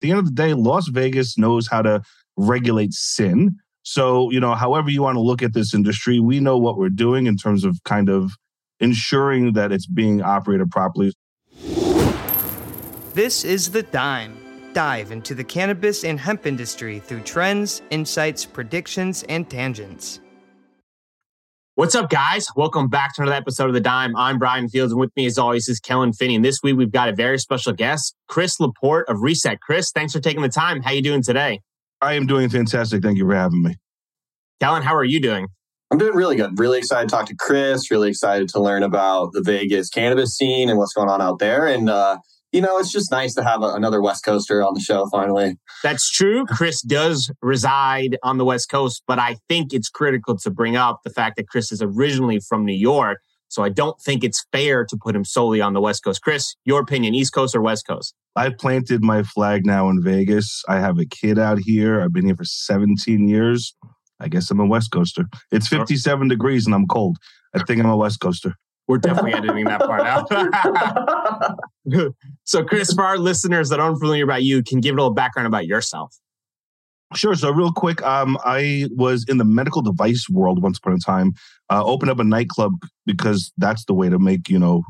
the end of the day, Las Vegas knows how to regulate sin. So, you know, however you want to look at this industry, we know what we're doing in terms of kind of ensuring that it's being operated properly. This is The Dime. Dive into the cannabis and hemp industry through trends, insights, predictions, and tangents. What's up, guys? Welcome back to another episode of The Dime. I'm Brian Fields, and with me, as always, is Kellen Finney. And this week, we've got a very special guest, Chris LaPorte of Reset. Chris, thanks for taking the time. How you doing today? I am doing fantastic. Thank you for having me. Kellen, how are you doing? I'm doing really good. Really excited to talk to Chris. Really excited to learn about the Vegas cannabis scene and what's going on out there. And uh, you know, it's just nice to have a, another West Coaster on the show finally. That's true. Chris does reside on the West Coast, but I think it's critical to bring up the fact that Chris is originally from New York. So I don't think it's fair to put him solely on the West Coast. Chris, your opinion, East Coast or West Coast? I planted my flag now in Vegas. I have a kid out here. I've been here for 17 years. I guess I'm a West Coaster. It's 57 degrees and I'm cold. I think I'm a West Coaster. We're definitely editing that part out. so, Chris, for our listeners that aren't familiar about you, can give a little background about yourself. Sure. So, real quick, um, I was in the medical device world once upon a time. Uh, opened up a nightclub because that's the way to make you know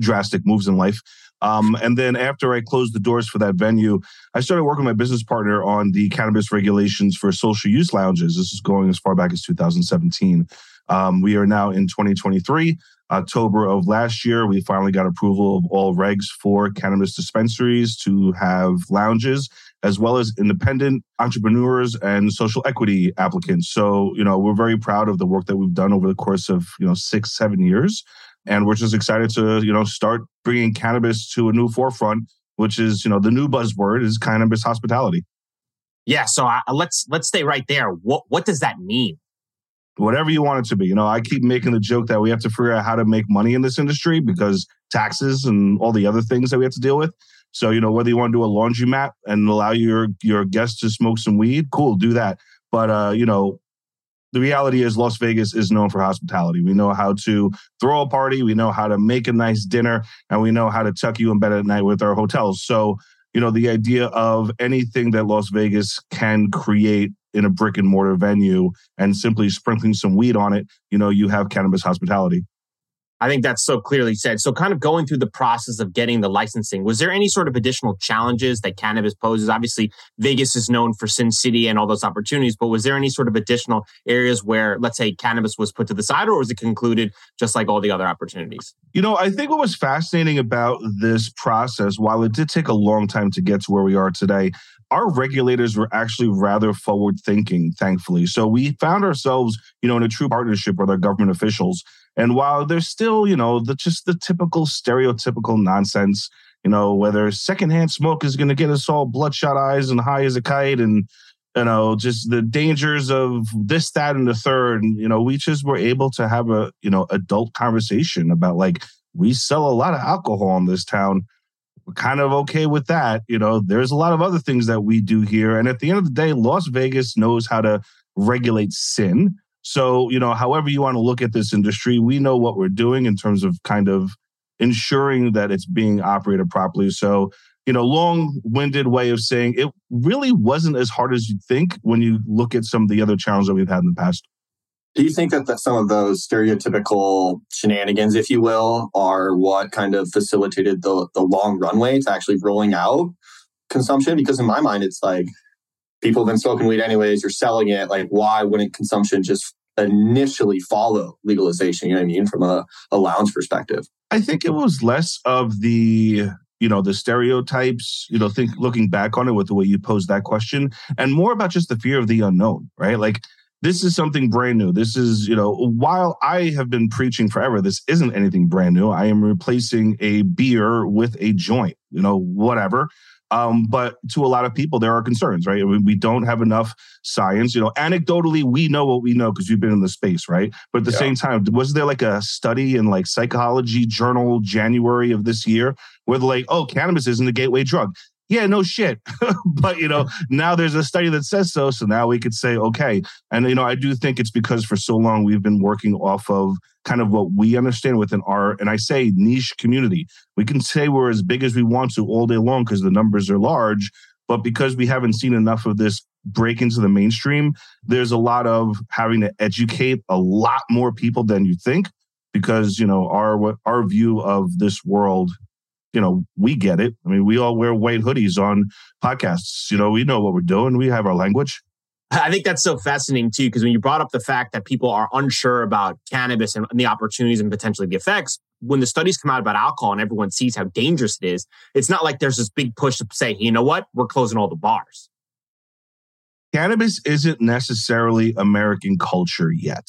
drastic moves in life. Um, and then after I closed the doors for that venue, I started working with my business partner on the cannabis regulations for social use lounges. This is going as far back as 2017. Um, we are now in 2023. October of last year, we finally got approval of all regs for cannabis dispensaries to have lounges, as well as independent entrepreneurs and social equity applicants. So, you know, we're very proud of the work that we've done over the course of, you know, six, seven years. And we're just excited to, you know, start bringing cannabis to a new forefront, which is, you know, the new buzzword is cannabis hospitality. Yeah. So uh, let's let's stay right there. What what does that mean? Whatever you want it to be. You know, I keep making the joke that we have to figure out how to make money in this industry because taxes and all the other things that we have to deal with. So, you know, whether you want to do a laundromat and allow your your guests to smoke some weed, cool, do that. But uh, you know, the reality is Las Vegas is known for hospitality. We know how to throw a party, we know how to make a nice dinner, and we know how to tuck you in bed at night with our hotels. So, you know, the idea of anything that Las Vegas can create in a brick and mortar venue and simply sprinkling some weed on it, you know, you have cannabis hospitality. I think that's so clearly said. So, kind of going through the process of getting the licensing, was there any sort of additional challenges that cannabis poses? Obviously, Vegas is known for Sin City and all those opportunities, but was there any sort of additional areas where, let's say, cannabis was put to the side, or was it concluded just like all the other opportunities? You know, I think what was fascinating about this process, while it did take a long time to get to where we are today, our regulators were actually rather forward thinking, thankfully. So we found ourselves, you know, in a true partnership with our government officials. And while there's still, you know, the just the typical stereotypical nonsense, you know, whether secondhand smoke is going to get us all bloodshot eyes and high as a kite and you know just the dangers of this that and the third and you know we just were able to have a you know adult conversation about like we sell a lot of alcohol in this town we're kind of okay with that. You know, there's a lot of other things that we do here. And at the end of the day, Las Vegas knows how to regulate sin. So, you know, however you want to look at this industry, we know what we're doing in terms of kind of ensuring that it's being operated properly. So, you know, long winded way of saying it really wasn't as hard as you think when you look at some of the other challenges that we've had in the past. Do you think that, some of those stereotypical shenanigans, if you will, are what kind of facilitated the, the long runway to actually rolling out consumption? Because in my mind, it's like people have been smoking weed anyways, you're selling it. Like, why wouldn't consumption just initially follow legalization? You know what I mean? From a, a lounge perspective. I think it was less of the you know the stereotypes you know think looking back on it with the way you posed that question and more about just the fear of the unknown right like this is something brand new. This is, you know, while I have been preaching forever, this isn't anything brand new. I am replacing a beer with a joint, you know, whatever. Um, but to a lot of people, there are concerns, right? We don't have enough science. You know, anecdotally, we know what we know because we've been in the space, right? But at the yeah. same time, was there like a study in like Psychology Journal January of this year where they're like, oh, cannabis isn't a gateway drug? Yeah, no shit. but, you know, now there's a study that says so. So now we could say, okay. And, you know, I do think it's because for so long we've been working off of kind of what we understand within our, and I say niche community. We can say we're as big as we want to all day long because the numbers are large. But because we haven't seen enough of this break into the mainstream, there's a lot of having to educate a lot more people than you think because, you know, our our view of this world, you know, we get it. I mean, we all wear white hoodies on podcasts. You know, we know what we're doing. We have our language. I think that's so fascinating too, because when you brought up the fact that people are unsure about cannabis and the opportunities and potentially the effects, when the studies come out about alcohol and everyone sees how dangerous it is, it's not like there's this big push to say, you know what, we're closing all the bars. Cannabis isn't necessarily American culture yet,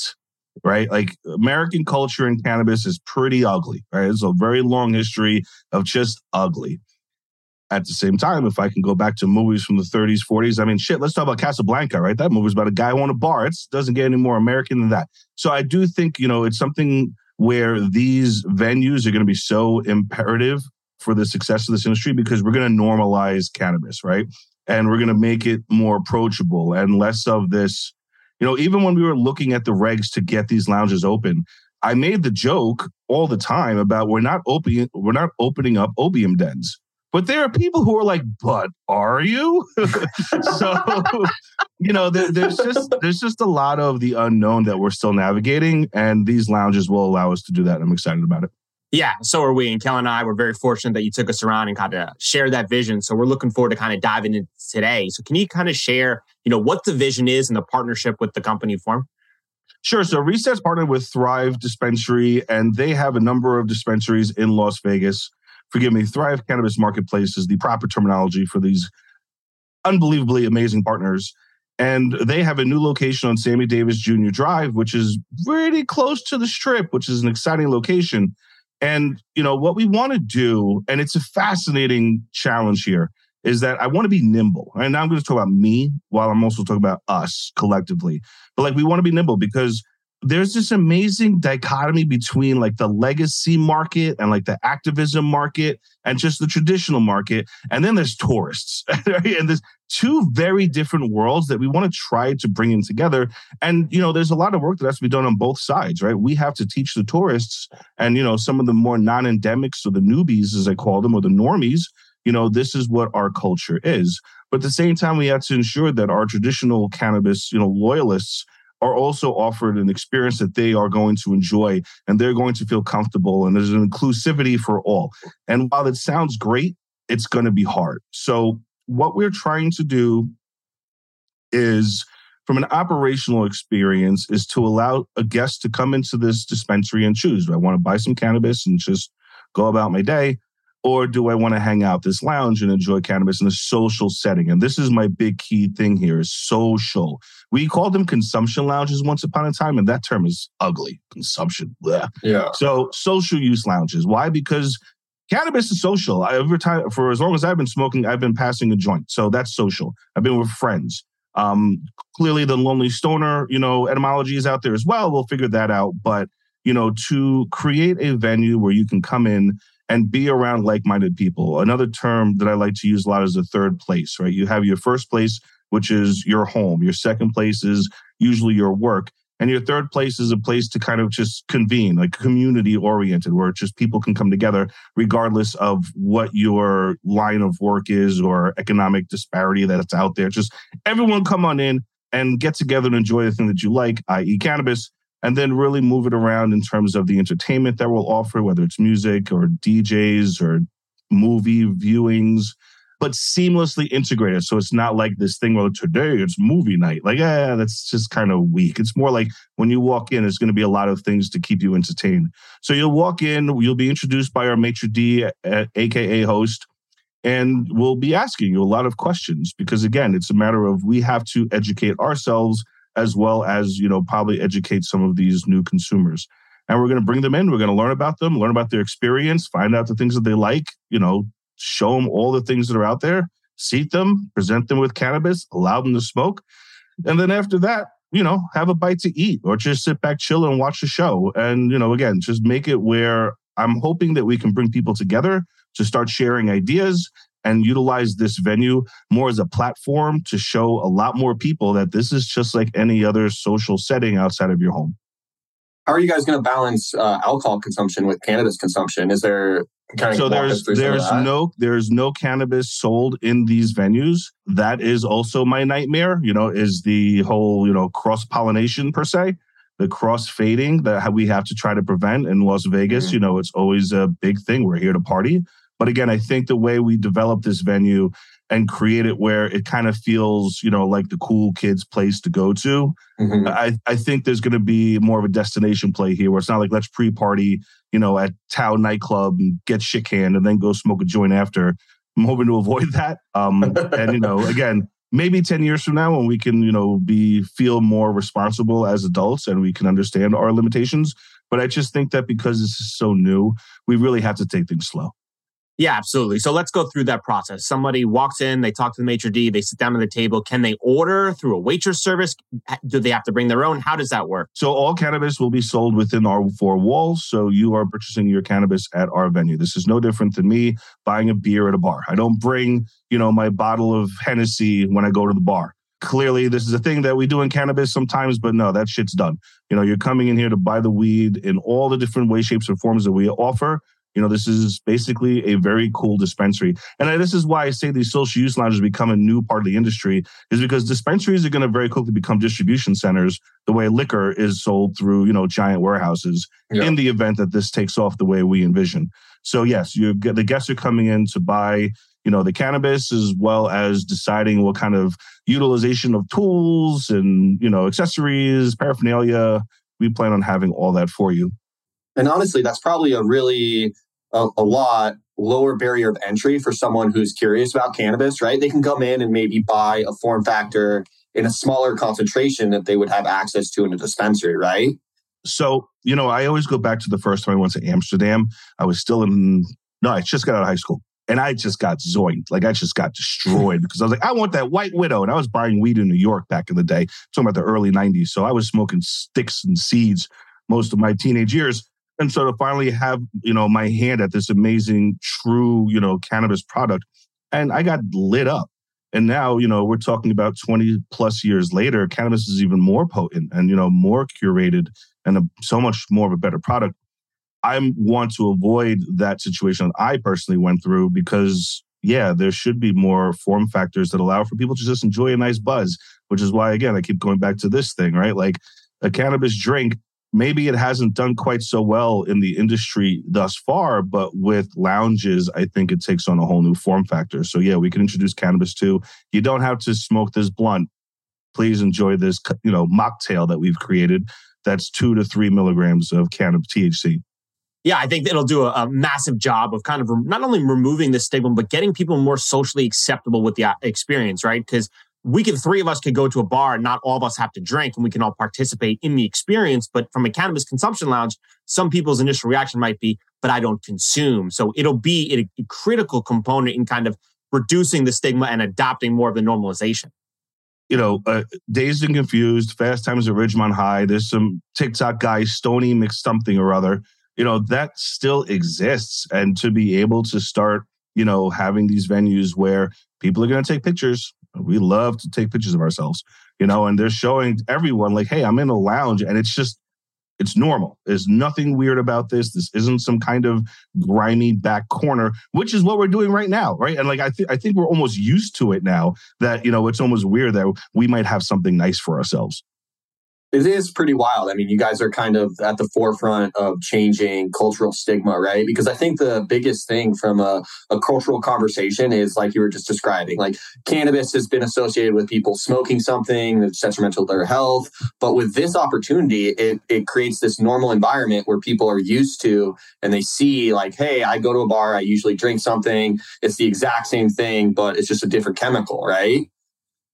right? Like American culture in cannabis is pretty ugly, right? It's a very long history of just ugly. At the same time, if I can go back to movies from the 30s, 40s, I mean, shit, let's talk about Casablanca, right? That movie's about a guy who owned a bar. It doesn't get any more American than that. So I do think, you know, it's something where these venues are going to be so imperative for the success of this industry because we're going to normalize cannabis, right? And we're going to make it more approachable and less of this. You know, even when we were looking at the regs to get these lounges open, I made the joke all the time about we're not opening we're not opening up opium dens. But there are people who are like, "But are you?" so, you know, there, there's just there's just a lot of the unknown that we're still navigating, and these lounges will allow us to do that. I'm excited about it. Yeah, so are we. And Kel and I were very fortunate that you took us around and kind of share that vision. So we're looking forward to kind of diving into today. So can you kind of share, you know, what the vision is and the partnership with the company form? Sure. So Reset's partnered with Thrive Dispensary, and they have a number of dispensaries in Las Vegas forgive me, Thrive Cannabis Marketplace is the proper terminology for these unbelievably amazing partners. And they have a new location on Sammy Davis Jr. Drive, which is really close to the strip, which is an exciting location. And, you know, what we want to do, and it's a fascinating challenge here, is that I want to be nimble. And now I'm going to talk about me while I'm also talking about us collectively. But like, we want to be nimble because there's this amazing dichotomy between like the legacy market and like the activism market and just the traditional market. And then there's tourists. and there's two very different worlds that we want to try to bring in together. And, you know, there's a lot of work that has to be done on both sides, right? We have to teach the tourists and, you know, some of the more non endemics or the newbies, as I call them, or the normies, you know, this is what our culture is. But at the same time, we have to ensure that our traditional cannabis, you know, loyalists are also offered an experience that they are going to enjoy and they're going to feel comfortable. And there's an inclusivity for all. And while it sounds great, it's going to be hard. So, what we're trying to do is from an operational experience is to allow a guest to come into this dispensary and choose do I want to buy some cannabis and just go about my day? Or do I want to hang out this lounge and enjoy cannabis in a social setting? And this is my big key thing here is social. We called them consumption lounges once upon a time, and that term is ugly. Consumption. Bleh. Yeah. So social use lounges. Why? Because cannabis is social. I, every time for as long as I've been smoking, I've been passing a joint. So that's social. I've been with friends. Um, clearly the lonely stoner, you know, etymology is out there as well. We'll figure that out. But, you know, to create a venue where you can come in and be around like-minded people. Another term that I like to use a lot is the third place, right? You have your first place, which is your home. Your second place is usually your work. And your third place is a place to kind of just convene, like community oriented, where just people can come together regardless of what your line of work is or economic disparity that's out there. Just everyone come on in and get together and enjoy the thing that you like, i.e., cannabis, and then really move it around in terms of the entertainment that we'll offer, whether it's music or DJs or movie viewings, but seamlessly integrated. So it's not like this thing where today it's movie night. Like, yeah, that's just kind of weak. It's more like when you walk in, there's going to be a lot of things to keep you entertained. So you'll walk in, you'll be introduced by our maitre d, aka host, and we'll be asking you a lot of questions because again, it's a matter of we have to educate ourselves as well as you know probably educate some of these new consumers. And we're going to bring them in. We're going to learn about them learn about their experience find out the things that they like you know show them all the things that are out there seat them present them with cannabis allow them to smoke. And then after that you know have a bite to eat or just sit back chill and watch the show. And you know again just make it where i'm hoping that we can bring people together to start sharing ideas and utilize this venue more as a platform to show a lot more people that this is just like any other social setting outside of your home. How are you guys going to balance uh, alcohol consumption with cannabis consumption? Is there so there's there's no there's no cannabis sold in these venues. That is also my nightmare. You know, is the whole you know cross pollination per se, the cross fading that we have to try to prevent in Las Vegas. Mm-hmm. You know, it's always a big thing. We're here to party, but again, I think the way we develop this venue and create it where it kind of feels, you know, like the cool kids place to go to. Mm-hmm. I, I think there's going to be more of a destination play here where it's not like let's pre-party, you know, at Tao nightclub and get shit canned and then go smoke a joint after. I'm hoping to avoid that. Um, and you know, again, maybe 10 years from now when we can, you know, be feel more responsible as adults and we can understand our limitations. But I just think that because this is so new, we really have to take things slow. Yeah, absolutely. So let's go through that process. Somebody walks in, they talk to the maitre d, they sit down at the table. Can they order through a waitress service? Do they have to bring their own? How does that work? So all cannabis will be sold within our four walls. So you are purchasing your cannabis at our venue. This is no different than me buying a beer at a bar. I don't bring, you know, my bottle of Hennessy when I go to the bar. Clearly, this is a thing that we do in cannabis sometimes, but no, that shit's done. You know, you're coming in here to buy the weed in all the different ways, shapes, and forms that we offer you know, this is basically a very cool dispensary. And this is why I say these social use lounges become a new part of the industry, is because dispensaries are going to very quickly become distribution centers the way liquor is sold through, you know, giant warehouses yeah. in the event that this takes off the way we envision. So yes, you the guests are coming in to buy, you know, the cannabis as well as deciding what kind of utilization of tools and, you know, accessories, paraphernalia. We plan on having all that for you. And honestly, that's probably a really a, a lot lower barrier of entry for someone who's curious about cannabis, right? They can come in and maybe buy a form factor in a smaller concentration that they would have access to in a dispensary, right? So, you know, I always go back to the first time I went to Amsterdam. I was still in, no, I just got out of high school and I just got zoinked. Like I just got destroyed because I was like, I want that white widow. And I was buying weed in New York back in the day, talking about the early 90s. So I was smoking sticks and seeds most of my teenage years. And so to finally have, you know, my hand at this amazing, true, you know, cannabis product, and I got lit up. And now, you know, we're talking about 20 plus years later, cannabis is even more potent and, you know, more curated and a, so much more of a better product. I want to avoid that situation that I personally went through because, yeah, there should be more form factors that allow for people to just enjoy a nice buzz, which is why, again, I keep going back to this thing, right? Like a cannabis drink maybe it hasn't done quite so well in the industry thus far, but with lounges, I think it takes on a whole new form factor. So yeah, we can introduce cannabis too. You don't have to smoke this blunt. Please enjoy this, you know, mocktail that we've created. That's two to three milligrams of cannabis THC. Yeah, I think it'll do a, a massive job of kind of re- not only removing the stigma, but getting people more socially acceptable with the uh, experience, right? Because we can three of us could go to a bar and not all of us have to drink and we can all participate in the experience but from a cannabis consumption lounge some people's initial reaction might be but i don't consume so it'll be a, critical component in kind of reducing the stigma and adopting more of the normalization you know, uh, dazed and confused, fast times at Ridgemont High. There's some TikTok guy, Stony mixed something or other. You know, that still exists. And to be able to start, you know, having these venues where people are going to take pictures, we love to take pictures of ourselves, you know, and they're showing everyone like, hey, I'm in a lounge and it's just, it's normal. There's nothing weird about this. This isn't some kind of grimy back corner, which is what we're doing right now, right? And like I think I think we're almost used to it now that you know it's almost weird that we might have something nice for ourselves it is pretty wild. I mean, you guys are kind of at the forefront of changing cultural stigma, right? Because I think the biggest thing from a, a, cultural conversation is like you were just describing, like cannabis has been associated with people smoking something that's detrimental to their health. But with this opportunity, it, it creates this normal environment where people are used to and they see, like, hey, I go to a bar, I usually drink something. It's the exact same thing, but it's just a different chemical, right?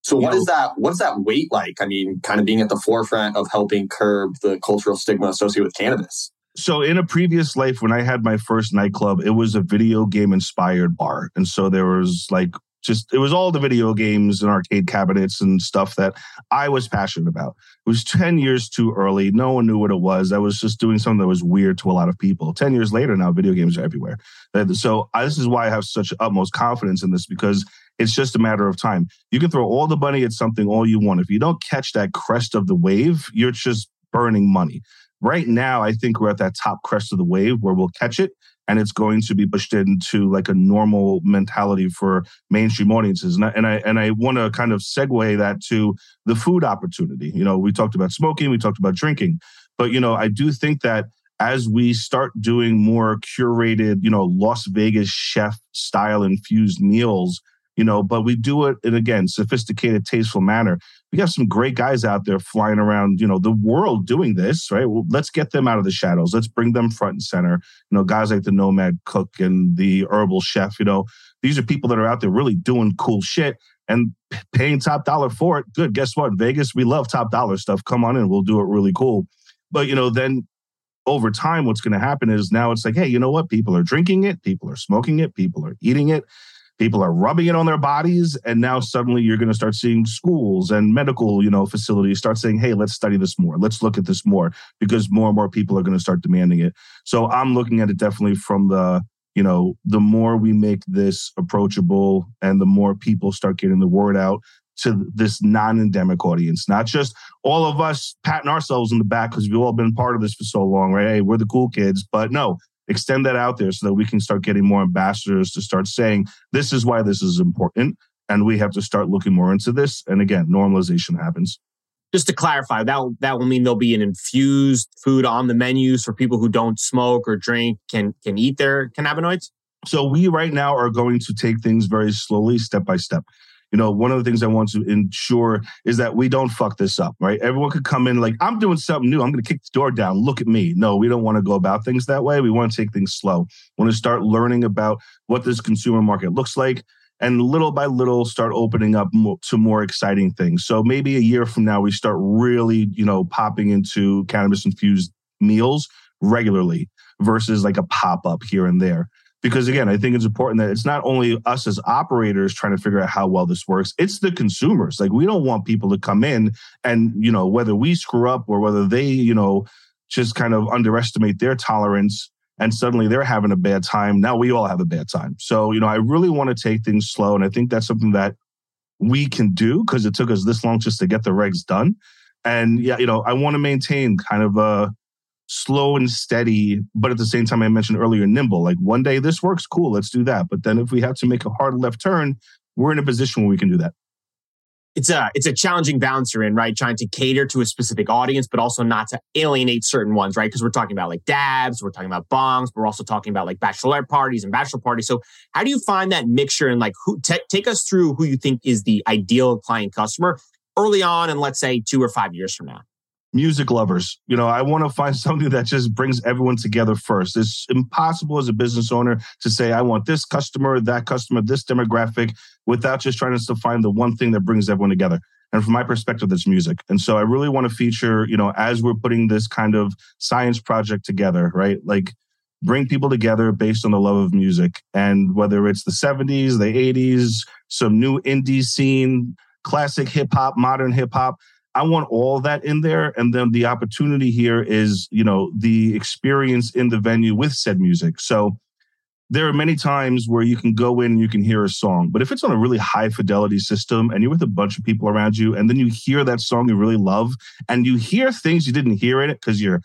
So what is that? What's that weight like? I mean, kind of being at the forefront of helping curb the cultural stigma associated with cannabis. So in a previous life, when I had my first nightclub, it was a video game inspired bar, and so there was like just it was all the video games and arcade cabinets and stuff that I was passionate about. It was 10 years too early. No one knew what it was. I was just doing something that was weird to a lot of people. 10 years later now video games are everywhere. So I, this is why I have such utmost confidence in this because it's just a matter of time. You can throw all the money at something all you want. If you don't catch that crest of the wave, you're just burning money. Right now, I think we're at that top crest of the wave where we'll catch it and it's going to be pushed into like a normal mentality for mainstream audiences. And I and I, and I want to kind of segue that to the food opportunity. You know, we talked about smoking, we talked about drinking, but you know, I do think that as we start doing more curated, you know, Las Vegas chef style infused meals, you know, but we do it in again sophisticated, tasteful manner. We have some great guys out there flying around, you know, the world doing this, right? Well, let's get them out of the shadows. Let's bring them front and center. You know, guys like the Nomad Cook and the Herbal Chef. You know, these are people that are out there really doing cool shit and paying top dollar for it. Good. Guess what? Vegas, we love top dollar stuff. Come on in, we'll do it really cool. But you know, then over time, what's going to happen is now it's like, hey, you know what? People are drinking it, people are smoking it, people are eating it people are rubbing it on their bodies and now suddenly you're going to start seeing schools and medical you know facilities start saying hey let's study this more. Let's look at this more because more and more people are going to start demanding it. So i'm looking at it definitely from the you know the more we make this approachable and the more people start getting the word out to this non-endemic audience not just all of us patting ourselves in the back because we've all been part of this for so long right? Hey we're the cool kids but no extend that out there so that we can start getting more ambassadors to start saying this is why this is important and we have to start looking more into this and again normalization happens. Just to clarify that that will mean there'll be an infused food on the menus for people who don't smoke or drink can can eat their cannabinoids? So we right now are going to take things very slowly step by step you know, one of the things I want to ensure is that we don't fuck this up, right? Everyone could come in like, I'm doing something new. I'm going to kick the door down. Look at me. No, we don't want to go about things that way. We want to take things slow. We want to start learning about what this consumer market looks like and little by little start opening up to more exciting things. So maybe a year from now, we start really, you know, popping into cannabis infused meals regularly versus like a pop up here and there because again i think it's important that it's not only us as operators trying to figure out how well this works it's the consumers. Like we don't want people to come in and you know whether we screw up or whether they you know just kind of underestimate their tolerance and suddenly they're having a bad time. Now we all have a bad time. So you know i really want to take things slow and i think that's something that we can do because it took us this long just to get the regs done. And yeah you know i want to maintain kind of a slow and steady, but at the same time, I mentioned earlier, nimble. Like one day this works, cool, let's do that. But then if we have to make a hard left turn, we're in a position where we can do that. It's a it's a challenging balance you're in, right? Trying to cater to a specific audience, but also not to alienate certain ones, right? Because we're talking about like dabs, we're talking about bongs, we're also talking about like bachelorette parties and bachelor parties. So how do you find that mixture and like who t- take us through who you think is the ideal client customer early on, and let's say two or five years from now? Music lovers. You know, I want to find something that just brings everyone together first. It's impossible as a business owner to say, I want this customer, that customer, this demographic, without just trying to find the one thing that brings everyone together. And from my perspective, that's music. And so I really want to feature, you know, as we're putting this kind of science project together, right? Like, bring people together based on the love of music. And whether it's the 70s, the 80s, some new indie scene, classic hip hop, modern hip hop, I want all that in there. And then the opportunity here is, you know, the experience in the venue with said music. So there are many times where you can go in and you can hear a song, but if it's on a really high fidelity system and you're with a bunch of people around you, and then you hear that song you really love, and you hear things you didn't hear in it because your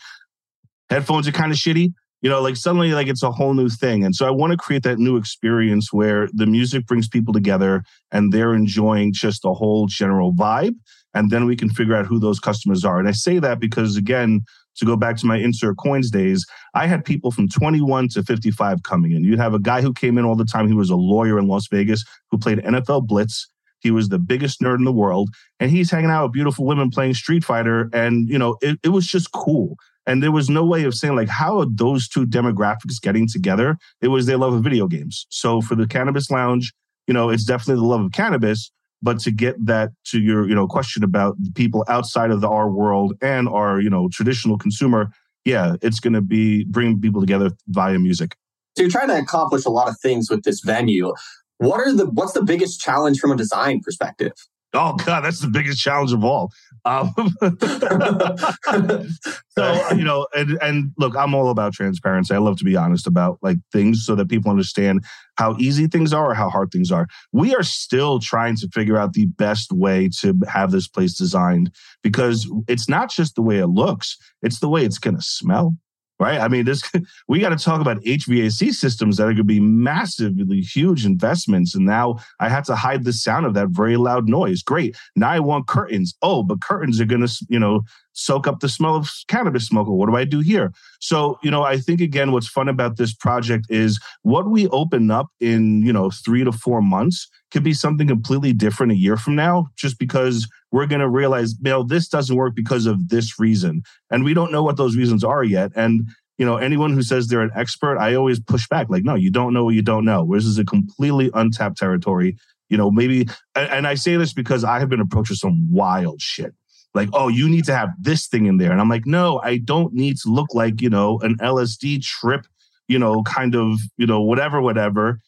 headphones are kind of shitty, you know, like suddenly like it's a whole new thing. And so I want to create that new experience where the music brings people together and they're enjoying just the whole general vibe and then we can figure out who those customers are. And I say that because, again, to go back to my insert coins days, I had people from 21 to 55 coming in. You'd have a guy who came in all the time. He was a lawyer in Las Vegas who played NFL Blitz. He was the biggest nerd in the world, and he's hanging out with beautiful women playing Street Fighter. And you know, it, it was just cool. And there was no way of saying like, how are those two demographics getting together? It was their love of video games. So for the Cannabis Lounge, you know, it's definitely the love of cannabis, but to get that to your you know question about people outside of the our world and our you know traditional consumer yeah it's going to be bringing people together via music. So you're trying to accomplish a lot of things with this venue. What are the what's the biggest challenge from a design perspective? Oh God, that's the biggest challenge of all. Um, so you know, and and look, I'm all about transparency. I love to be honest about like things so that people understand how easy things are or how hard things are. We are still trying to figure out the best way to have this place designed because it's not just the way it looks; it's the way it's going to smell. Right? I mean, this we got to talk about HVAC systems that are going to be massively huge investments. And now I had to hide the sound of that very loud noise. Great. Now I want curtains. Oh, but curtains are going to, you know, soak up the smell of cannabis smoke. What do I do here? So, you know, I think again, what's fun about this project is what we open up in, you know, three to four months could be something completely different a year from now, just because we're going to realize, you know, this doesn't work because of this reason. And we don't know what those reasons are yet. And, you know, anyone who says they're an expert, I always push back like, no, you don't know what you don't know. This is a completely untapped territory. You know, maybe, and I say this because I have been approached with some wild shit like, oh, you need to have this thing in there. And I'm like, no, I don't need to look like, you know, an LSD trip, you know, kind of, you know, whatever, whatever.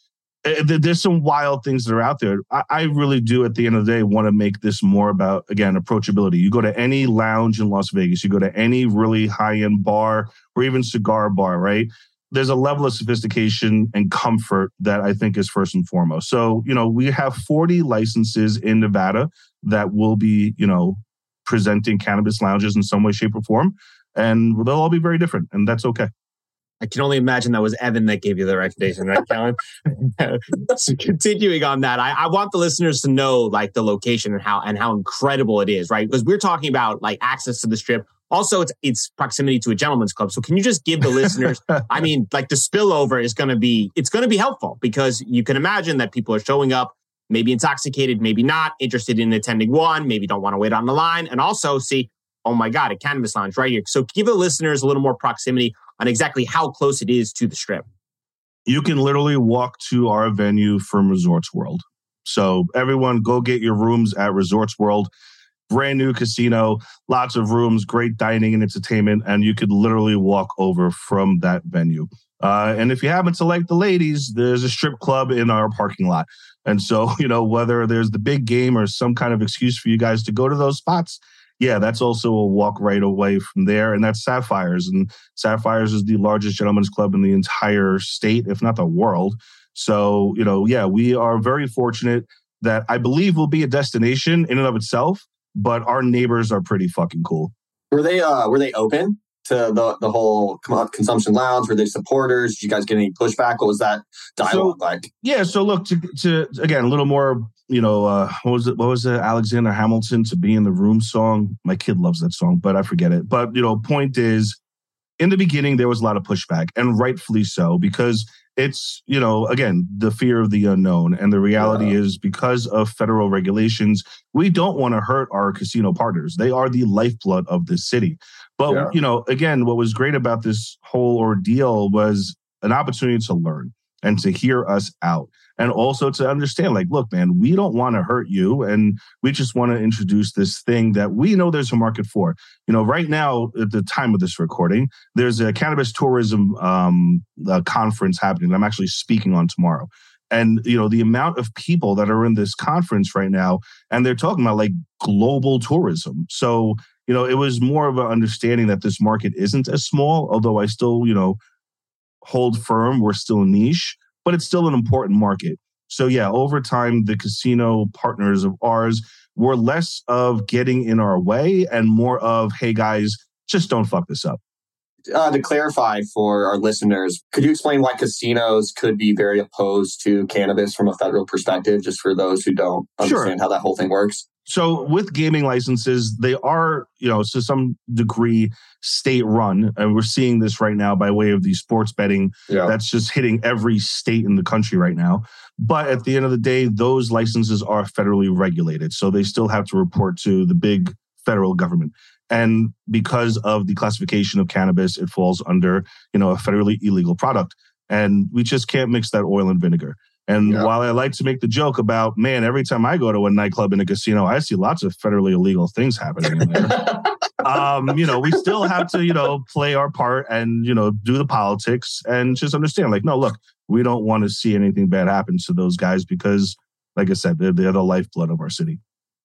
Eh, there's some wild things that are out there. I really do, at the end of the day, want to make this more about, again, approachability. You go to any lounge in Las Vegas, you go to any really high end bar or even cigar bar, right? There's a level of sophistication and comfort that I think is first and foremost. So, you know, we have 40 licenses in Nevada that will be, you know, presenting cannabis lounges in some way, shape, or form. And they'll all be very different, and that's okay. I can only imagine that was Evan that gave you the recommendation, right, so continuing on that, I, I, want the listeners to know like the location and how and how incredible it is, right? Because we're talking about like access to the strip. Also, it's it's proximity to a gentleman's club. So can you just give the listeners, I mean, like the spillover is gonna be it's gonna be helpful because you can imagine that people are showing up maybe intoxicated, maybe not, interested in attending one, maybe don't want to wait on the line, and also see, oh my God, a cannabis lounge right here. So give the listeners a little more proximity on exactly how close it is to the strip. You can literally walk to our venue from Resorts World. So everyone go get your rooms at Resorts World. Brand new casino, lots of rooms, great dining and entertainment, and you could literally walk over from that venue. Uh, and if you happen to like the ladies, there's a strip club in our parking lot. And so, you know, whether there's the big game or some kind of excuse for you guys to go to those spots, yeah, that's also a walk right away from there. And that's Sapphires. And Sapphires is the largest gentlemen's club in the entire state, if not the world. So, you know, yeah, we are very fortunate that I believe will be a destination in and of itself, but our neighbors are pretty fucking cool. Were they uh were they open? To the, the whole consumption lounge? Were they supporters? Did you guys get any pushback? What was that dialogue so, like? Yeah, so look to, to again a little more. You know, uh, what was it? What was it? Alexander Hamilton to be in the room song. My kid loves that song, but I forget it. But you know, point is, in the beginning there was a lot of pushback, and rightfully so because it's you know again the fear of the unknown and the reality yeah. is because of federal regulations we don't want to hurt our casino partners they are the lifeblood of this city but yeah. you know again what was great about this whole ordeal was an opportunity to learn and to hear us out and also to understand like look man we don't want to hurt you and we just want to introduce this thing that we know there's a market for. You know right now at the time of this recording there's a cannabis tourism um, conference happening i'm actually speaking on tomorrow. And you know the amount of people that are in this conference right now and they're talking about like global tourism. So you know it was more of an understanding that this market isn't as small although i still you know hold firm we're still a niche but it's still an important market. So yeah, over time, the casino partners of ours were less of getting in our way and more of, hey guys, just don't fuck this up. Uh, to clarify for our listeners, could you explain why casinos could be very opposed to cannabis from a federal perspective, just for those who don't understand sure. how that whole thing works? So with gaming licenses, they are, you know, to some degree state run. And we're seeing this right now by way of the sports betting yeah. that's just hitting every state in the country right now. But at the end of the day, those licenses are federally regulated. So they still have to report to the big federal government. And because of the classification of cannabis, it falls under, you know, a federally illegal product. And we just can't mix that oil and vinegar. And yeah. while I like to make the joke about, man, every time I go to a nightclub in a casino, I see lots of federally illegal things happening in there. um, you know, we still have to, you know, play our part and, you know, do the politics and just understand, like, no, look, we don't want to see anything bad happen to those guys because, like I said, they're, they're the lifeblood of our city.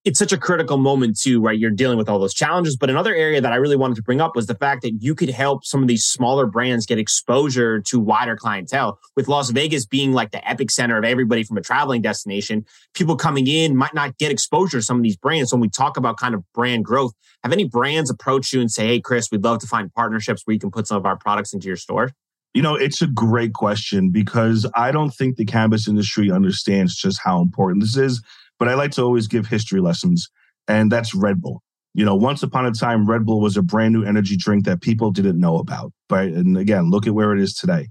It's such a critical moment too, right? You're dealing with all those challenges. But another area that I really wanted to bring up was the fact that you could help some of these smaller brands get exposure to wider clientele. With Las Vegas being like the epic center of everybody from a traveling destination, people coming in might not get exposure to some of these brands. So when we talk about kind of brand growth, have any brands approach you and say, Hey, Chris, we'd love to find partnerships where you can put some of our products into your store? You know, it's a great question because I don't think the cannabis industry understands just how important this is but I like to always give history lessons, and that's Red Bull. You know, once upon a time, Red Bull was a brand new energy drink that people didn't know about. But And again, look at where it is today.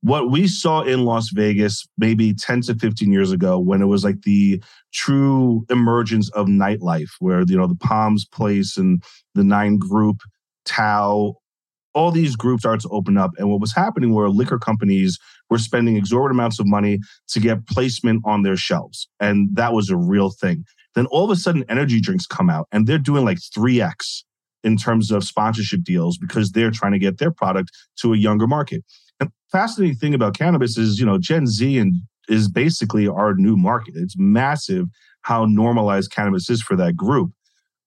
What we saw in Las Vegas maybe 10 to 15 years ago when it was like the true emergence of nightlife, where, you know, the Palms Place and the Nine Group, Tao, all these groups started to open up. And what was happening were liquor companies were spending exorbitant amounts of money to get placement on their shelves. And that was a real thing. Then all of a sudden, energy drinks come out and they're doing like 3x in terms of sponsorship deals because they're trying to get their product to a younger market. And fascinating thing about cannabis is, you know, Gen Z and is basically our new market. It's massive how normalized cannabis is for that group.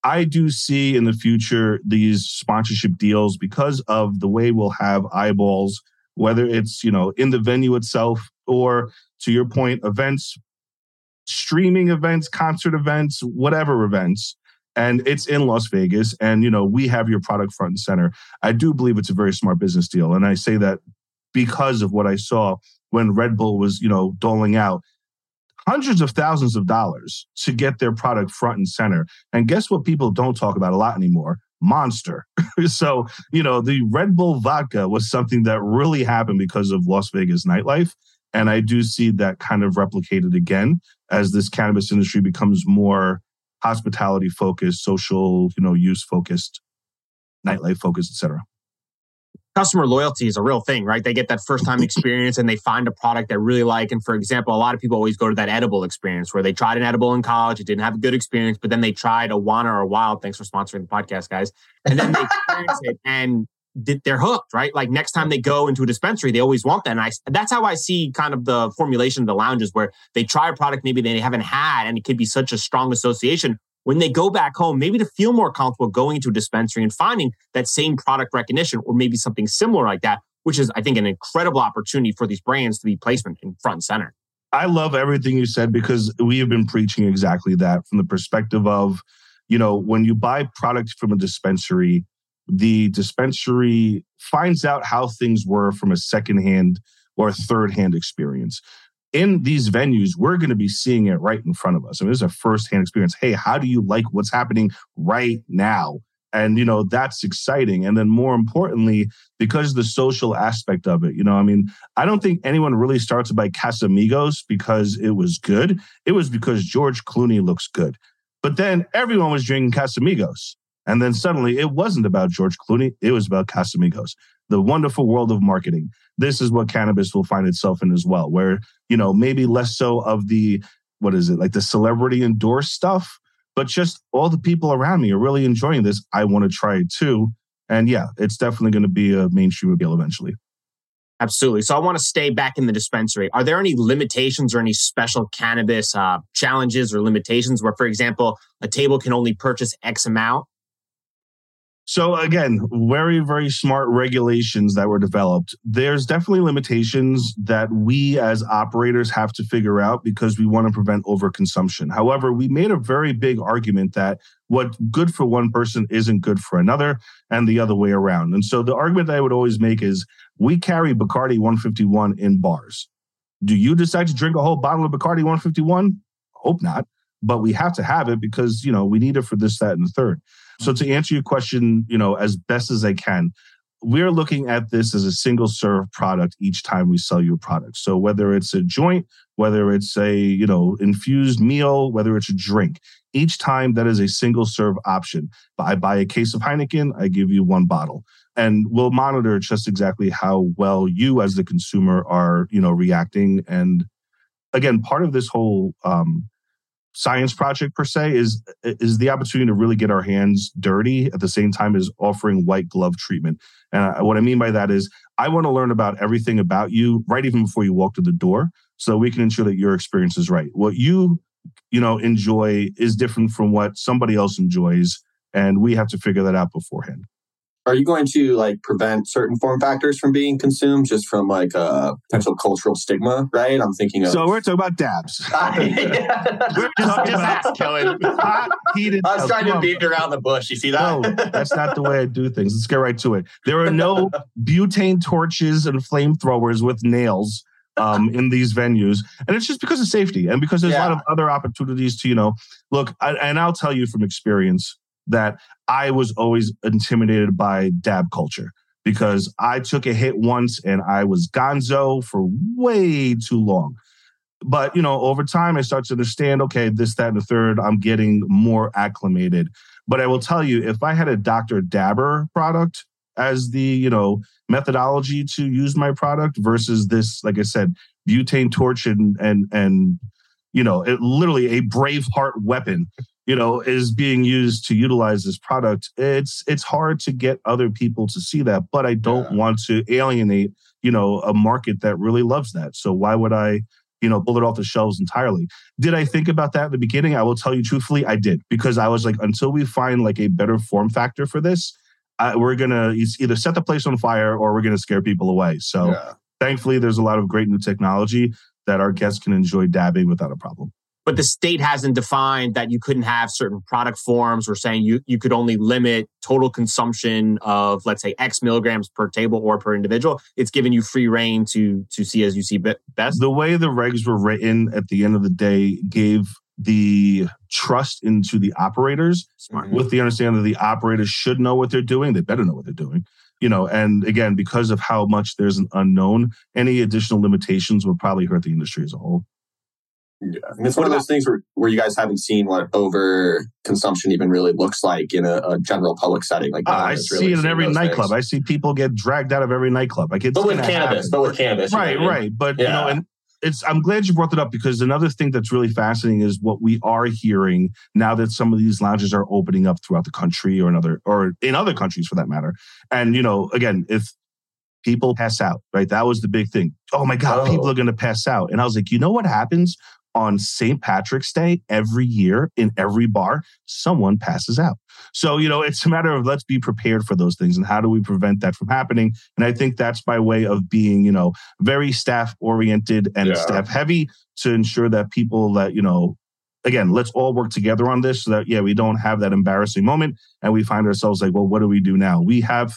I do see in the future these sponsorship deals because of the way we'll have eyeballs whether it's, you know, in the venue itself or to your point, events, streaming events, concert events, whatever events. And it's in Las Vegas. And, you know, we have your product front and center. I do believe it's a very smart business deal. And I say that because of what I saw when Red Bull was, you know, doling out hundreds of thousands of dollars to get their product front and center. And guess what people don't talk about a lot anymore? monster. so, you know, the Red Bull vodka was something that really happened because of Las Vegas nightlife. And I do see that kind of replicated again as this cannabis industry becomes more hospitality focused, social, you know, use focused, nightlife focused, etc customer loyalty is a real thing, right? They get that first time experience and they find a product they really like. And for example, a lot of people always go to that edible experience where they tried an edible in college, it didn't have a good experience, but then they tried a Wana or a Wyld. Thanks for sponsoring the podcast, guys. And then they experience it and they're hooked, right? Like next time they go into a dispensary, they always want that. And I, that's how I see kind of the formulation of the lounges where they try a product maybe they haven't had, and it could be such a strong association when they go back home, maybe to feel more comfortable going into a dispensary and finding that same product recognition or maybe something similar like that, which is, I think, an incredible opportunity for these brands to be placement in front and center. I love everything you said because we have been preaching exactly that from the perspective of, you know, when you buy product from a dispensary, the dispensary finds out how things were from a secondhand or third hand experience in these venues, we're going to be seeing it right in front of us. I mean, this is a firsthand experience. Hey, how do you like what's happening right now? And, you know, that's exciting. And then more importantly, because the social aspect of it, you know, I mean, I don't think anyone really starts by Casamigos because it was good. It was because George Clooney looks good. But then everyone was drinking Casamigos. And then suddenly it wasn't about George Clooney, it was about Casamigos the wonderful world of marketing. This is what cannabis will find itself in as well, where, you know, maybe less so of the, what is it, like the celebrity endorsed stuff, but just all the people around me are really enjoying this. I want to try it too. And yeah, it's definitely going to be a mainstream appeal eventually. Absolutely. So I want to stay back in the dispensary. Are there any limitations or any special cannabis uh, challenges or limitations where, for example, a table can only purchase X amount so again, very, very smart regulations that were developed. There's definitely limitations that we as operators have to figure out because we want to prevent overconsumption. However, we made a very big argument that what good for one person isn't good for another and the other way around. And so the argument that I would always make is we carry Bacardi 151 in bars. Do you decide to drink a whole bottle of Bacardi 151? Hope not, but we have to have it because, you know, we need it for this, that, and the third. So to answer your question, you know, as best as I can, we're looking at this as a single serve product each time we sell you a product. So whether it's a joint, whether it's a, you know, infused meal, whether it's a drink, each time that is a single serve option. I buy a case of Heineken, I give you one bottle. And we'll monitor just exactly how well you as the consumer are, you know, reacting. And again, part of this whole um, science project per se is is the opportunity to really get our hands dirty at the same time as offering white glove treatment and what i mean by that is i want to learn about everything about you right even before you walk to the door so we can ensure that your experience is right what you you know, enjoy is different from what somebody else enjoys. And we have to figure that out beforehand. Are you going to like prevent certain form factors from being consumed just from like a potential cultural stigma, right? I'm thinking of. So we're talking about dabs. we're talking about killing hot, heated. I was trying to beat around the bush. You see that? No, that's not the way I do things. Let's get right to it. There are no butane torches and flamethrowers with nails um, in these venues, and it's just because of safety and because there's yeah. a lot of other opportunities to you know look. I, and I'll tell you from experience that I was always intimidated by dab culture because I took a hit once and I was gonzo for way too long. But, you know, over time, I start to understand okay, this, that, and the third, I'm getting more acclimated. But I will tell you, if I had a Dr. Dabber product as the, you know, methodology to use my product versus this, like I said, butane torch and, and, and, you know, it, literally a Braveheart weapon you know is being used to utilize this product it's it's hard to get other people to see that but i don't yeah. want to alienate you know a market that really loves that. So why would i you know pull it off the shelves entirely? Did i think about that in the beginning? I will tell you truthfully i did because i was like until we find like a better form factor for this I, we're gonna either set the place on fire or we're gonna scare people away. So yeah. thankfully there's a lot of great new technology that our guests can enjoy dabbing without a problem but the state hasn't defined that you couldn't have certain product forms. Or saying you, you could only limit total consumption of let's say x milligrams per table or per individual. It's given you free reign to to see as you see best. The way the regs were written at the end of the day gave the trust into the operators mm-hmm. with the understanding that the operators should know what they're doing. They better know what they're doing you know and again because of how much there's an unknown any additional limitations would probably hurt the industry as a whole yeah. And it's one of those things where, where you guys haven't seen what over consumption even really looks like in a, a general public setting. Like uh, I see really it in every nightclub. Things. I see people get dragged out of every nightclub. Like it's but with cannabis, happen. but with cannabis, right, you know right. But yeah. you know, and it's I'm glad you brought that up because another thing that's really fascinating is what we are hearing now that some of these lounges are opening up throughout the country or another or in other countries for that matter. And you know, again, if people pass out, right? That was the big thing. Oh my God, oh. people are going to pass out. And I was like, you know what happens on St. Patrick's Day every year in every bar, someone passes out. So, you know, it's a matter of let's be prepared for those things and how do we prevent that from happening? And I think that's by way of being, you know, very staff oriented and yeah. staff heavy to ensure that people that, you know, again, let's all work together on this so that, yeah, we don't have that embarrassing moment and we find ourselves like, well, what do we do now? We have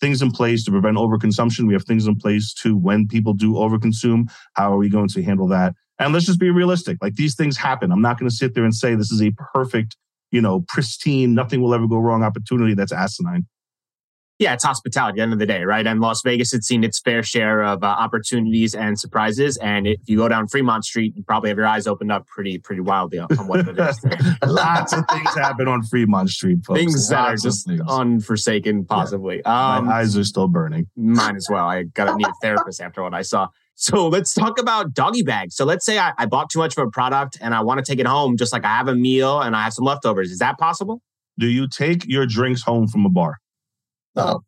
things in place to prevent overconsumption. We have things in place to when people do overconsume, how are we going to handle that? And let's just be realistic. Like these things happen. I'm not going to sit there and say this is a perfect, you know, pristine, nothing will ever go wrong opportunity that's asinine. Yeah, it's hospitality at the end of the day, right? And Las Vegas had seen its fair share of uh, opportunities and surprises. And if you go down Fremont Street, you probably have your eyes opened up pretty, pretty wildly on, what it is. Lots of things happen on Fremont Street, folks. Things Lots that are just unforsaken, possibly. Yeah. Um, My eyes are still burning. Mine as well. I got to need a therapist after what I saw. So let's talk about doggy bags. So let's say I, I bought too much of a product and I want to take it home, just like I have a meal and I have some leftovers. Is that possible? Do you take your drinks home from a bar? No.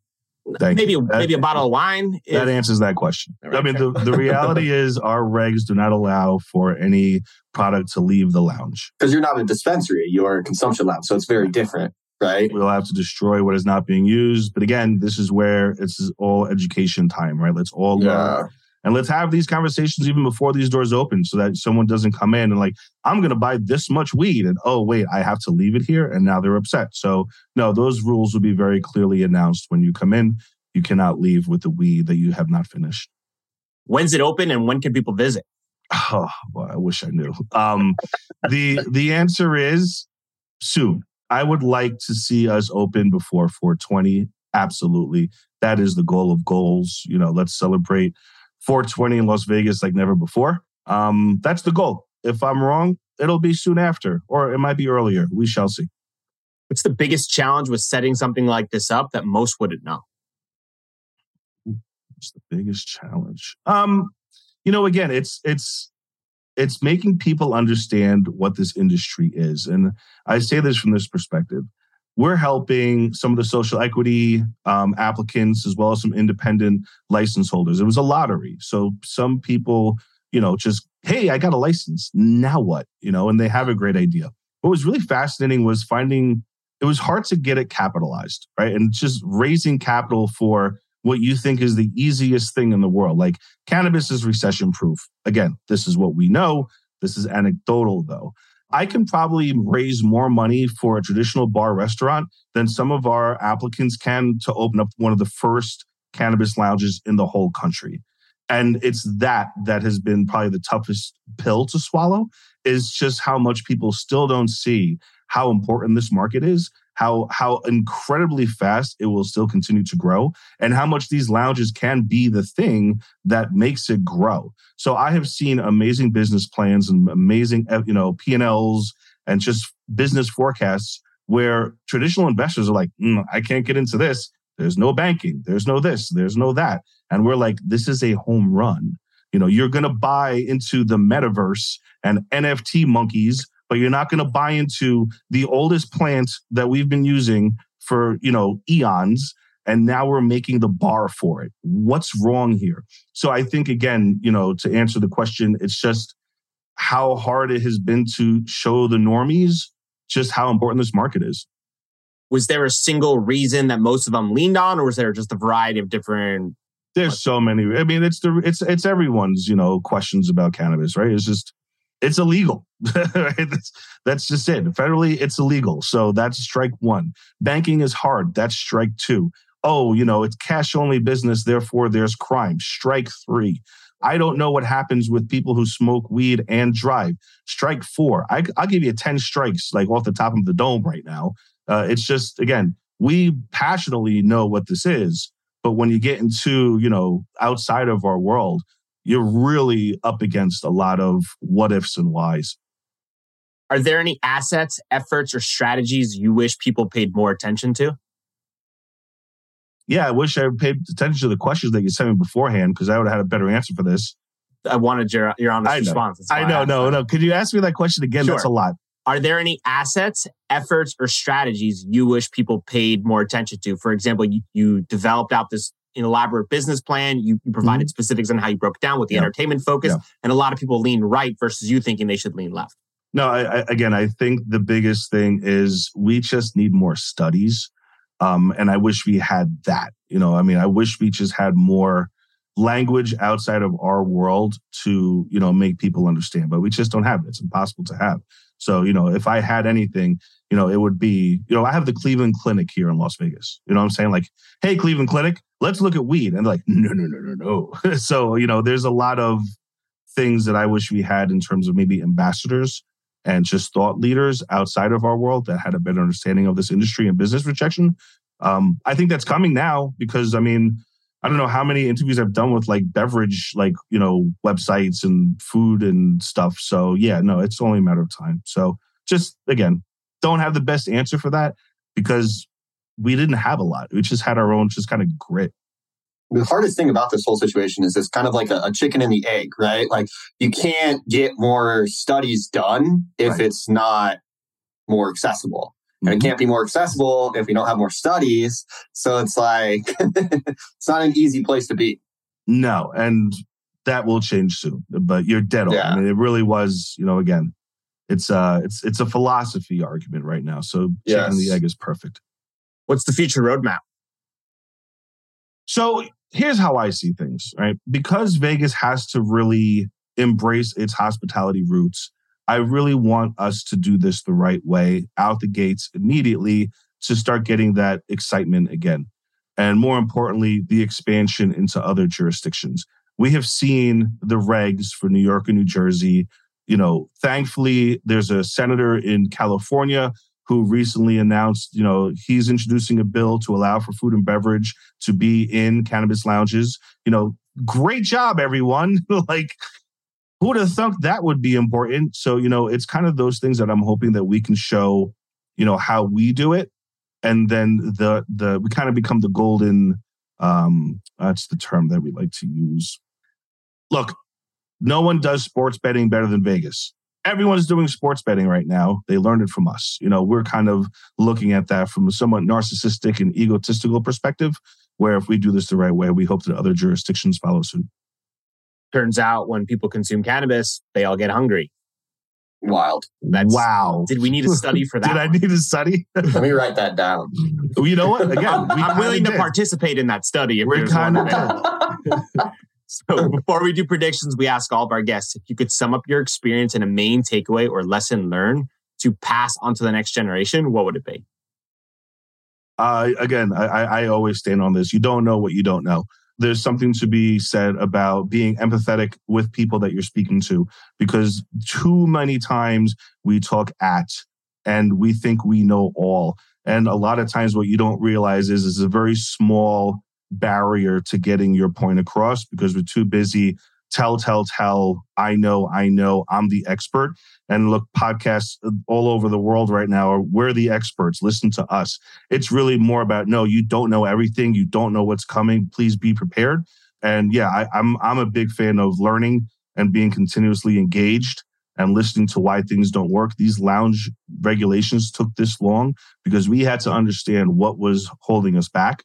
Thank maybe that, maybe a bottle of wine. If, that answers that question. Right. I mean, the, the reality is our regs do not allow for any product to leave the lounge. Because you're not a dispensary, you're a consumption lab. So it's very different, right? We'll have to destroy what is not being used. But again, this is where it's all education time, right? Let's all learn. And let's have these conversations even before these doors open so that someone doesn't come in and like, I'm going to buy this much weed. And oh, wait, I have to leave it here. And now they're upset. So, no, those rules will be very clearly announced when you come in. You cannot leave with the weed that you have not finished. When's it open and when can people visit? Oh, well, I wish I knew. Um, the the answer is soon. I would like to see us open before 420. Absolutely. That is the goal of goals. You know, let's celebrate 420 in Las Vegas like never before. Um, that's the goal. If I'm wrong, it'll be soon after, or it might be earlier. We shall see. What's the biggest challenge with setting something like this up that most wouldn't know? What's the biggest challenge? Um, you know, again, it's it's it's making people understand what this industry is, and I say this from this perspective we're helping some of the social equity um, applicants as well as some independent license holders. It was a lottery. So some people, you know, just, hey, I got a license. Now what? You know, and they have a great idea. What was really fascinating was finding it was hard to get it capitalized, right? And just raising capital for what you think is the easiest thing in the world. Like cannabis is recession proof. Again, this is what we know. This is anecdotal though. I can probably raise more money for a traditional bar restaurant than some of our applicants can to open up one of the first cannabis lounges in the whole country. And it's that that has been probably the toughest pill to swallow is just how much people still don't see how important this market is, how how incredibly fast it will still continue to grow, and how much these lounges can be the thing that makes it grow. So I have seen amazing business plans and amazing you know P&Ls and just business forecasts where traditional investors are like, mm, I can't get into this. There's no banking. There's no this. There's no that. And we're like, this is a home run. You know, you're going to buy into the metaverse and NFT monkeys but you're not going to buy into the oldest plant that we've been using for, you know, eons and now we're making the bar for it. What's wrong here? So I think again, you know, to answer the question, it's just how hard it has been to show the normies just how important this market is. Was there a single reason that most of them leaned on, or was there just a variety of different? There's so many. I mean, it's the it's it's everyone's you know questions about cannabis, right? It's just it's illegal. that's, that's just it. Federally, it's illegal. So that's strike one. Banking is hard. That's strike two. Oh, you know, it's cash only business. Therefore, there's crime. Strike three. I don't know what happens with people who smoke weed and drive. Strike four. I, will give you 10 strikes, like off the top of the dome right now. Uh, it's just, again, we passionately know what this is. But when you get into, you know, outside of our world, you're really up against a lot of what ifs and whys. Are there any assets, efforts, or strategies you wish people paid more attention to? Yeah, I wish I paid attention to the questions that you sent me beforehand because I would have had a better answer for this. I wanted your your honest I response. I know, I no, no. Could you ask me that question again? Sure. That's a lot. Are there any assets, efforts, or strategies you wish people paid more attention to? For example, you, you developed out this an elaborate business plan. You, you provided mm-hmm. specifics on how you broke down with the yep. entertainment focus, yep. and a lot of people lean right versus you thinking they should lean left. No, I, I, again, I think the biggest thing is we just need more studies, um, and I wish we had that. You know, I mean, I wish we just had more language outside of our world to you know make people understand, but we just don't have it. It's impossible to have. So, you know, if I had anything, you know, it would be, you know, I have the Cleveland Clinic here in Las Vegas. You know what I'm saying? Like, hey, Cleveland Clinic, let's look at weed. And like, no, no, no, no, no. so, you know, there's a lot of things that I wish we had in terms of maybe ambassadors and just thought leaders outside of our world that had a better understanding of this industry and business rejection. Um, I think that's coming now because I mean, I don't know how many interviews I've done with like beverage, like, you know, websites and food and stuff. So yeah, no, it's only a matter of time. So just again, don't have the best answer for that because we didn't have a lot. We just had our own just kind of grit. The hardest thing about this whole situation is it's kind of like a, a chicken and the egg, right? Like you can't get more studies done if right. it's not more accessible. And it mm-hmm. can't be more accessible if we don't have more studies. So it's like, it's not an easy place to be. No. And that will change soon, but you're dead on. Yeah. I mean, it really was, you know, again, it's uh it's it's a philosophy argument right now. So yes. chicken and the egg is perfect. What's the future roadmap? So here's how I see things, right? Because Vegas has to really embrace its hospitality roots I really want us to do this the right way out the gates immediately to start getting that excitement again. And more importantly, the expansion into other jurisdictions. We have seen the regs for New York and New Jersey. You know, thankfully, there's a senator in California who recently announced, you know, he's introducing a bill to allow for food and beverage to be in cannabis lounges. You know, great job, everyone. like, who would have thought that would be important? So, you know, it's kind of those things that I'm hoping that we can show, you know, how we do it. And then the the we kind of become the golden um that's the term that we like to use. Look, no one does sports betting better than Vegas. Everyone's doing sports betting right now. They learned it from us. You know, we're kind of looking at that from a somewhat narcissistic and egotistical perspective, where if we do this the right way, we hope that other jurisdictions follow suit. Turns out when people consume cannabis, they all get hungry. Wild. That's, wow. Did we need a study for that? Did I need a study? Let me write that down. you know what? Again, I'm, we I'm willing to did. participate in that study. If We there's one kinda. So before we do predictions, we ask all of our guests if you could sum up your experience in a main takeaway or lesson learned to pass on to the next generation, what would it be? uh, again, I, I I always stand on this. You don't know what you don't know. There's something to be said about being empathetic with people that you're speaking to, because too many times we talk at and we think we know all. And a lot of times, what you don't realize is is a very small barrier to getting your point across because we're too busy tell, tell, tell. I know, I know, I'm the expert. And look, podcasts uh, all over the world right now are we're the experts. Listen to us. It's really more about no, you don't know everything. You don't know what's coming. Please be prepared. And yeah, I, I'm I'm a big fan of learning and being continuously engaged and listening to why things don't work. These lounge regulations took this long because we had to understand what was holding us back.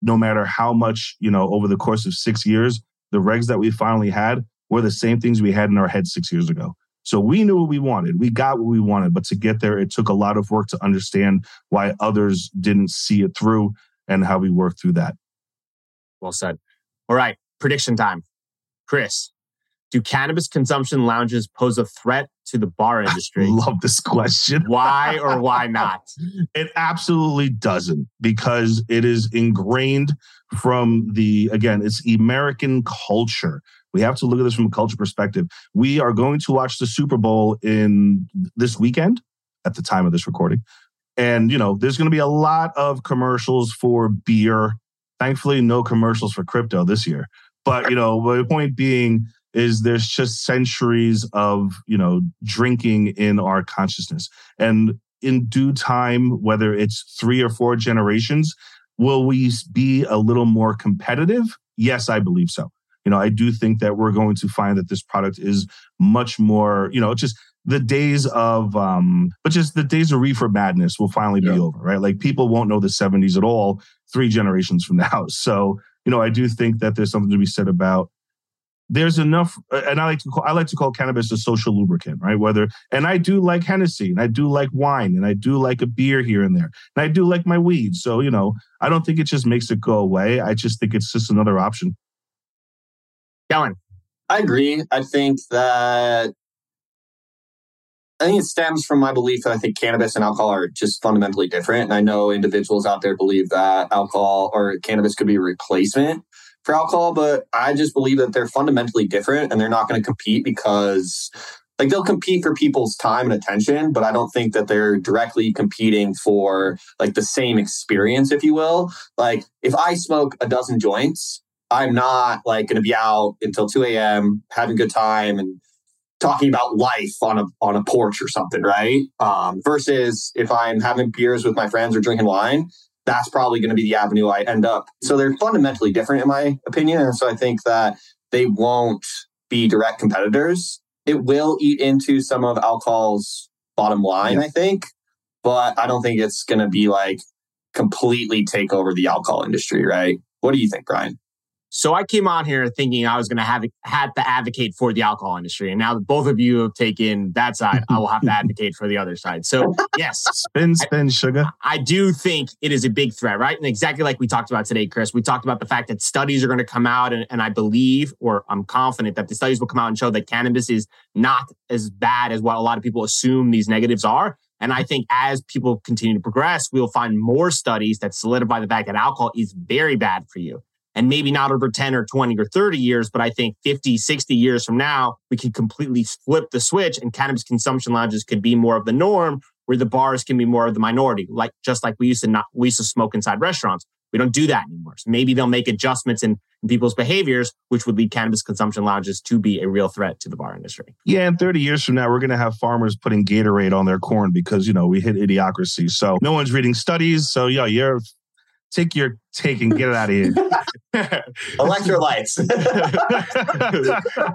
No matter how much, you know, over the course of six years, the regs that we finally had were the same things we had in our head six years ago. So we knew what we wanted. We got what we wanted. But to get there, it took a lot of work to understand why others didn't see it through and how we worked through that. Well said. All right, prediction time. Chris, do cannabis consumption lounges pose a threat to the bar industry? Love this question. why or why not? It absolutely doesn't because it is ingrained from the, again, it's American culture. We have to look at this from a culture perspective. We are going to watch the Super Bowl in this weekend at the time of this recording. And, you know, there's going to be a lot of commercials for beer. Thankfully, no commercials for crypto this year. But, you know, the point being is there's just centuries of, you know, drinking in our consciousness. And in due time, whether it's three or four generations, will we be a little more competitive? Yes, I believe so. You know, I do think that we're going to find that this product is much more, you know, just the days of um but just the days of reefer madness will finally be Yeah. over right like people won't know the 70s at all three generations from now so you know i do think that there's something to be said about there's enough uh, and i like to call i like to call cannabis a social lubricant right? Whether and i do like hennessy and i do like wine and i do like a beer here and there and i do like my weed. So you know i don't think it just makes it go away. I just think it's just another option. Kellan, I agree. I think that I think it stems from my belief that I think cannabis and alcohol are just fundamentally different. And I know individuals out there believe that alcohol or cannabis could be a replacement for alcohol, but I just believe that they're fundamentally different and they're not going to compete because like they'll compete for people's time and attention, but I don't think that they're directly competing for like the same experience, if you will. Like if I smoke a dozen joints, I'm not like going to be out until 2 a.m. having a good time and talking about life on a on a porch or something, right? Um, versus if I'm having beers with my friends or drinking wine, that's probably going to be the avenue I end up. So they're fundamentally different, in my opinion, and so I think that they won't be direct competitors. It will eat into some of alcohol's bottom line, I think, but I don't think it's going to be like completely take over the alcohol industry, right? What do you think, Bryan? So I came on here thinking I was going to have had to advocate for the alcohol industry, and now that both of you have taken that side, I will have to advocate for the other side. So yes, spin spin sugar I do think it is a big threat, right? And exactly like we talked about today, Chris, we talked about the fact that studies are going to come out, and, and I believe, or I'm confident that the studies will come out and show that cannabis is not as bad as what a lot of people assume these negatives are. And I think as people continue to progress, we'll find more studies that solidify the fact that alcohol is very bad for you. And maybe not over 10 or 20 or 30 years, but I think 50, 60 years from now, we can completely flip the switch and cannabis consumption lounges could be more of the norm where the bars can be more of the minority, like just like we used to not we used to smoke inside restaurants. We don't do that anymore. So maybe they'll make adjustments in, in people's behaviors, which would lead cannabis consumption lounges to be a real threat to the bar industry. Yeah, and 30 years from now, we're going to have farmers putting Gatorade on their corn because, you know, we hit idiocracy. So no one's reading studies. So, yeah, you're take your take and get it out of here. Electrolytes.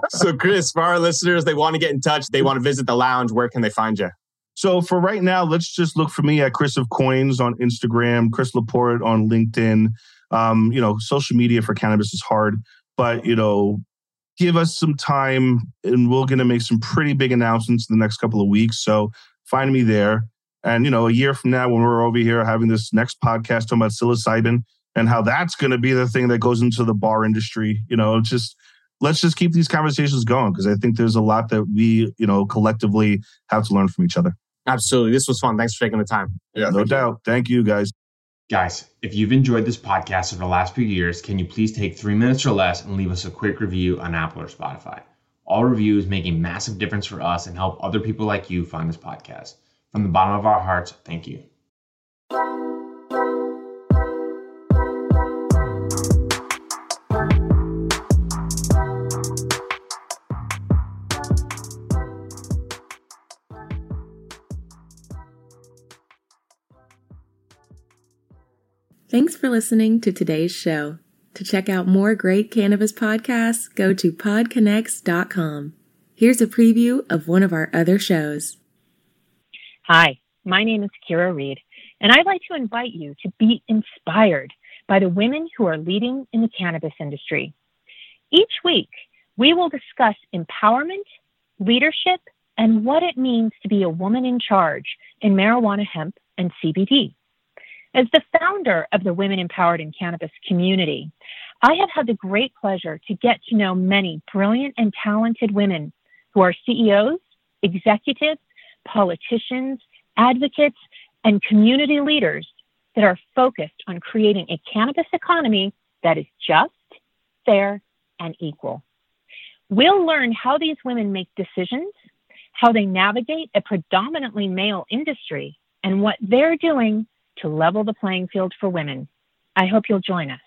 so, Chris, for our listeners, they want to get in touch. They want to visit the lounge. Where can they find you? so for right now, let's just look for me at Chris of Coins on Instagram, Chris LaPorte on LinkedIn. Um, you know, social media for cannabis is hard, but you know, give us some time and we're going to make some pretty big announcements in the next couple of weeks. So find me there. And, you know, a year from now, when we're over here having this next podcast talking about psilocybin and how that's going to be the thing that goes into the bar industry, you know, just let's just keep these conversations going because I think there's a lot that we, you know, collectively have to learn from each other. Absolutely. This was fun. Thanks for taking the time. Yeah, no doubt. Thank you, guys. Guys, if you've enjoyed this podcast over the last few years, can you please take three minutes or less and leave us a quick review on Apple or Spotify? All reviews make a massive difference for us and help other people like you find this podcast. From the bottom of our hearts, thank you. Thanks for listening to today's show. To check out more great cannabis podcasts, go to podconnects.com. Here's a preview of one of our other shows. Hi, my name is Kira Reed, and I'd like to invite you to be inspired by the women who are leading in the cannabis industry. Each week, we will discuss empowerment, leadership, and what it means to be a woman in charge in marijuana, hemp, and CBD. As the founder of the Women Empowered in Cannabis community, I have had the great pleasure to get to know many brilliant and talented women who are CEOs, executives, politicians, advocates, and community leaders that are focused on creating a cannabis economy that is just, fair, and equal. We'll learn how these women make decisions, how they navigate a predominantly male industry, and what they're doing to level the playing field for women. I hope you'll join us.